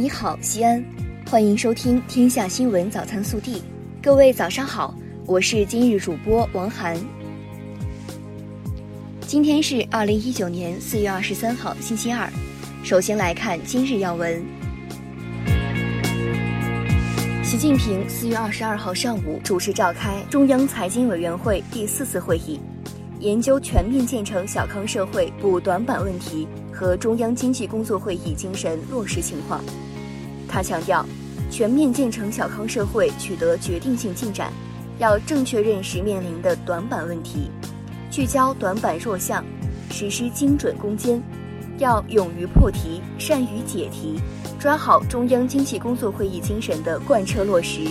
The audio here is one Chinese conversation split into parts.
你好，西安，欢迎收听《天下新闻早餐速递》。各位早上好，我是今日主播王涵。今天是二零一九年四月二十三号，星期二。首先来看今日要闻。习近平四月二十二号上午主持召开中央财经委员会第四次会议，研究全面建成小康社会补短板问题和中央经济工作会议精神落实情况。他强调，全面建成小康社会取得决定性进展，要正确认识面临的短板问题，聚焦短板弱项，实施精准攻坚。要勇于破题，善于解题，抓好中央经济工作会议精神的贯彻落实。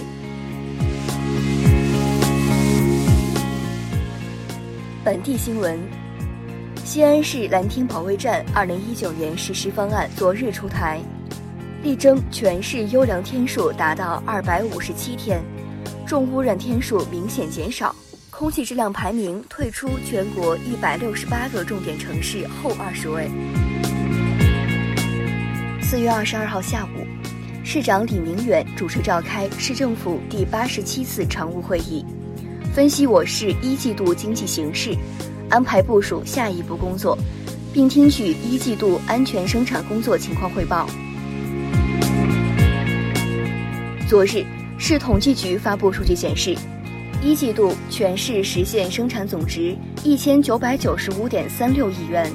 本地新闻：西安市蓝天保卫战二零一九年实施方案昨日出台，力争全市优良天数达到二百五十七天，重污染天数明显减少，空气质量排名退出全国一百六十八个重点城市后二十位。四月二十二号下午，市长李明远主持召开市政府第八十七次常务会议，分析我市一季度经济形势，安排部署下一步工作，并听取一季度安全生产工作情况汇报。昨日，市统计局发布数据显示，一季度全市实现生产总值一千九百九十五点三六亿元，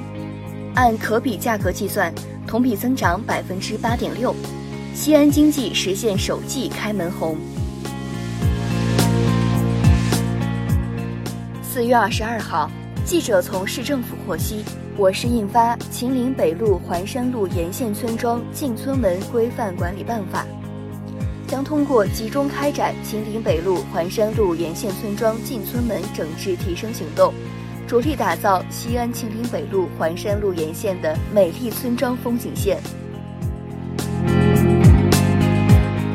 按可比价格计算。同比增长百分之八点六，西安经济实现首季开门红。四月二十二号，记者从市政府获悉，我市印发《秦岭北路环山路沿线村庄进村门规范管理办法》，通过集中开展秦岭北路环山路沿线村庄进村门整治提升行动。着力打造西安秦岭北路环山路沿线的美丽村庄风景线。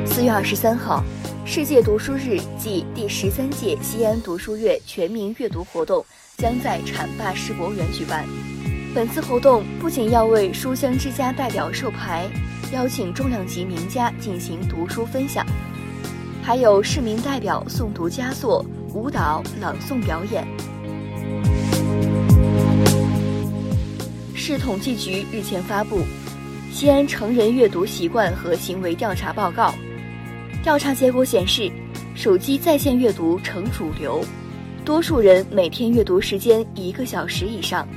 四月二十三号，世界读书日暨第十三届西安读书月全民阅读活动将在浐灞世博园举办。本次活动不仅要为书香之家代表授牌，邀请重量级名家进行读书分享，还有市民代表诵读佳作、舞蹈、朗诵表演。市统计局日前发布《西安成人阅读习惯和行为调查报告》，调查结果显示，手机在线阅读成主流，多数人每天阅读时间一个小时以上。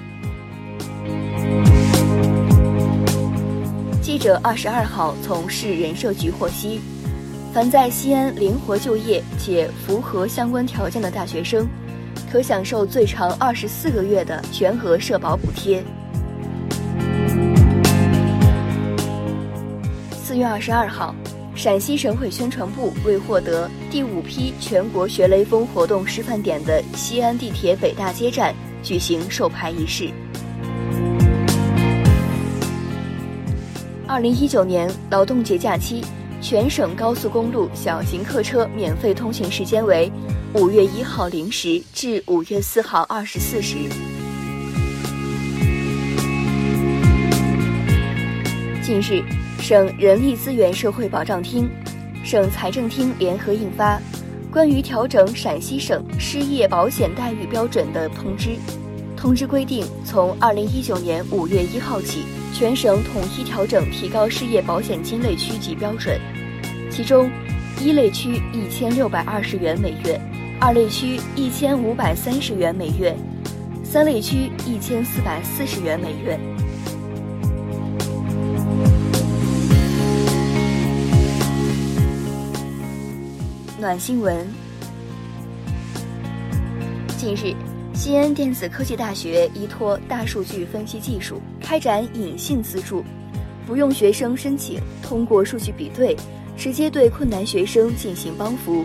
者二十二号从市人社局获悉，凡在西安灵活就业且符合相关条件的大学生，可享受最长二十四个月的全额社保补贴。四月二十二号，陕西省委宣传部为获得第五批全国学雷锋活动示范点的西安地铁北大街站举行授牌仪式。二零一九年劳动节假期，全省高速公路小型客车免费通行时间为五月一号零时至五月四号二十四时。近日。省人力资源社会保障厅、省财政厅联合印发《关于调整陕西省失业保险待遇标准的通知》。通知规定，从二零一九年五月一号起，全省统一调整提高失业保险金类区级标准。其中，一类区一千六百二十元每月，二类区一千五百三十元每月，三类区一千四百四十元每月。暖新闻。近日，西安电子科技大学依托大数据分析技术，开展隐性资助，不用学生申请，通过数据比对，直接对困难学生进行帮扶，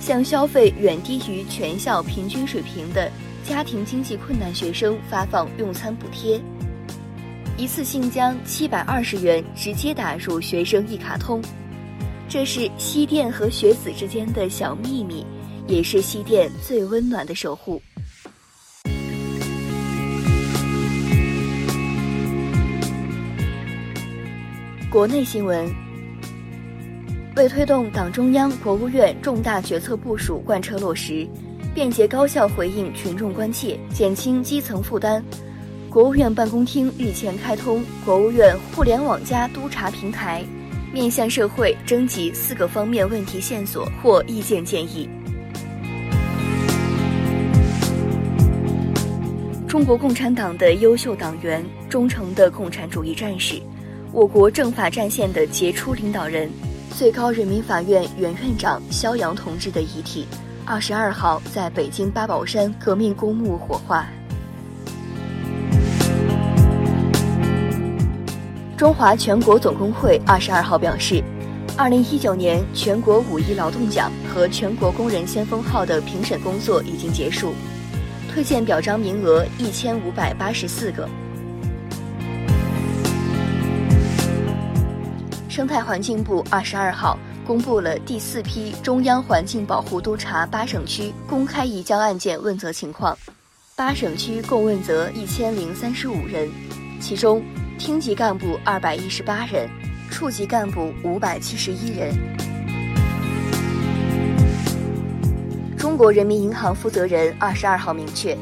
向消费远低于全校平均水平的家庭经济困难学生发放用餐补贴，一次性将七百二十元直接打入学生一卡通。这是西电和学子之间的小秘密，也是西电最温暖的守护。国内新闻：为推动党中央、国务院重大决策部署贯彻落实，便捷高效回应群众关切，减轻基层负担，国务院办公厅日前开通国务院互联网加督查平台，面向社会征集四个方面问题线索或意见建议。中国共产党的优秀党员、忠诚的共产主义战士，我国政法战线的杰出领导人，最高人民法院原院长肖扬同志的遗体，二十二号在北京八宝山革命公墓火化。中华全国总工会二十二号表示，二零一九年全国五一劳动奖和全国工人先锋号的评审工作已经结束。推荐表彰名额一千五百八十四个。生态环境部二十二号公布了第四批中央环境保护督察八省区公开移交案件问责情况，八省区共问责一千零三十五人，其中厅级干部二百一十八人，处级干部五百七十一人。中国人民银行负责人二十二号明确，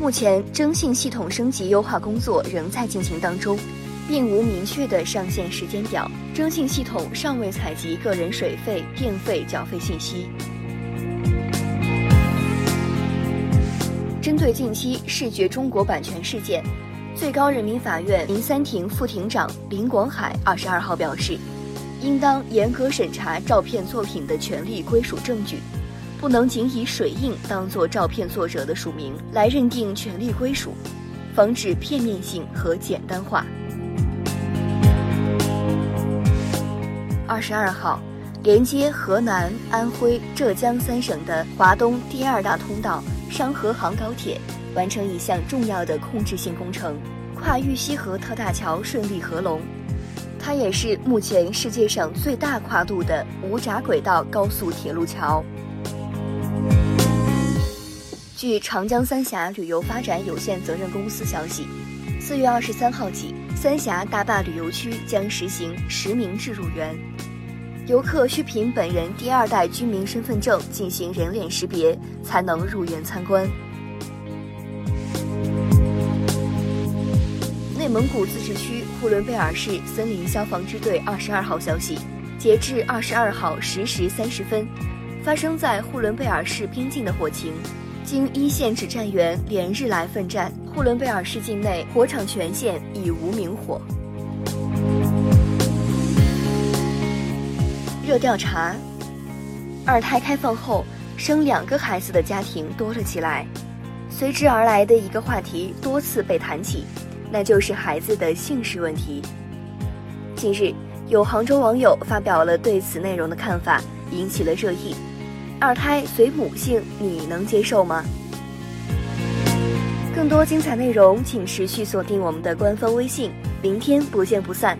目前征信系统升级优化工作仍在进行当中，并无明确的上线时间表。征信系统尚未采集个人水费、电费缴费信息。针对近期视觉中国版权事件，最高人民法院民三庭副庭长林广海二十二号表示，应当严格审查照片作品的权利归属证据。不能仅以水印当做照片作者的署名来认定权利归属，防止片面性和简单化。二十二号，连接河南、安徽、浙江三省的华东第二大通道商河杭高铁完成一项重要的控制性工程——跨玉溪河特大桥顺利合龙。它也是目前世界上最大跨度的无闸轨道高速铁路桥。据长江三峡旅游发展有限责任公司消息，四月二十三号起，三峡大坝旅游区将实行实名制入园，游客需凭本人第二代居民身份证进行人脸识别，才能入园参观。内蒙古自治区呼伦贝尔市森林消防支队二十二号消息，截至二十二号十时三十分，发生在呼伦贝尔市边境的火情。经一线指战员连日来奋战，呼伦贝尔市境内火场全线已无明火。热调查：二胎开放后生两个孩子的家庭多了起来，随之而来的一个话题多次被谈起，那就是孩子的姓氏问题。近日，有杭州网友发表了对此内容的看法，引起了热议。二胎随母姓，你能接受吗？更多精彩内容，请持续锁定我们的官方微信。明天不见不散。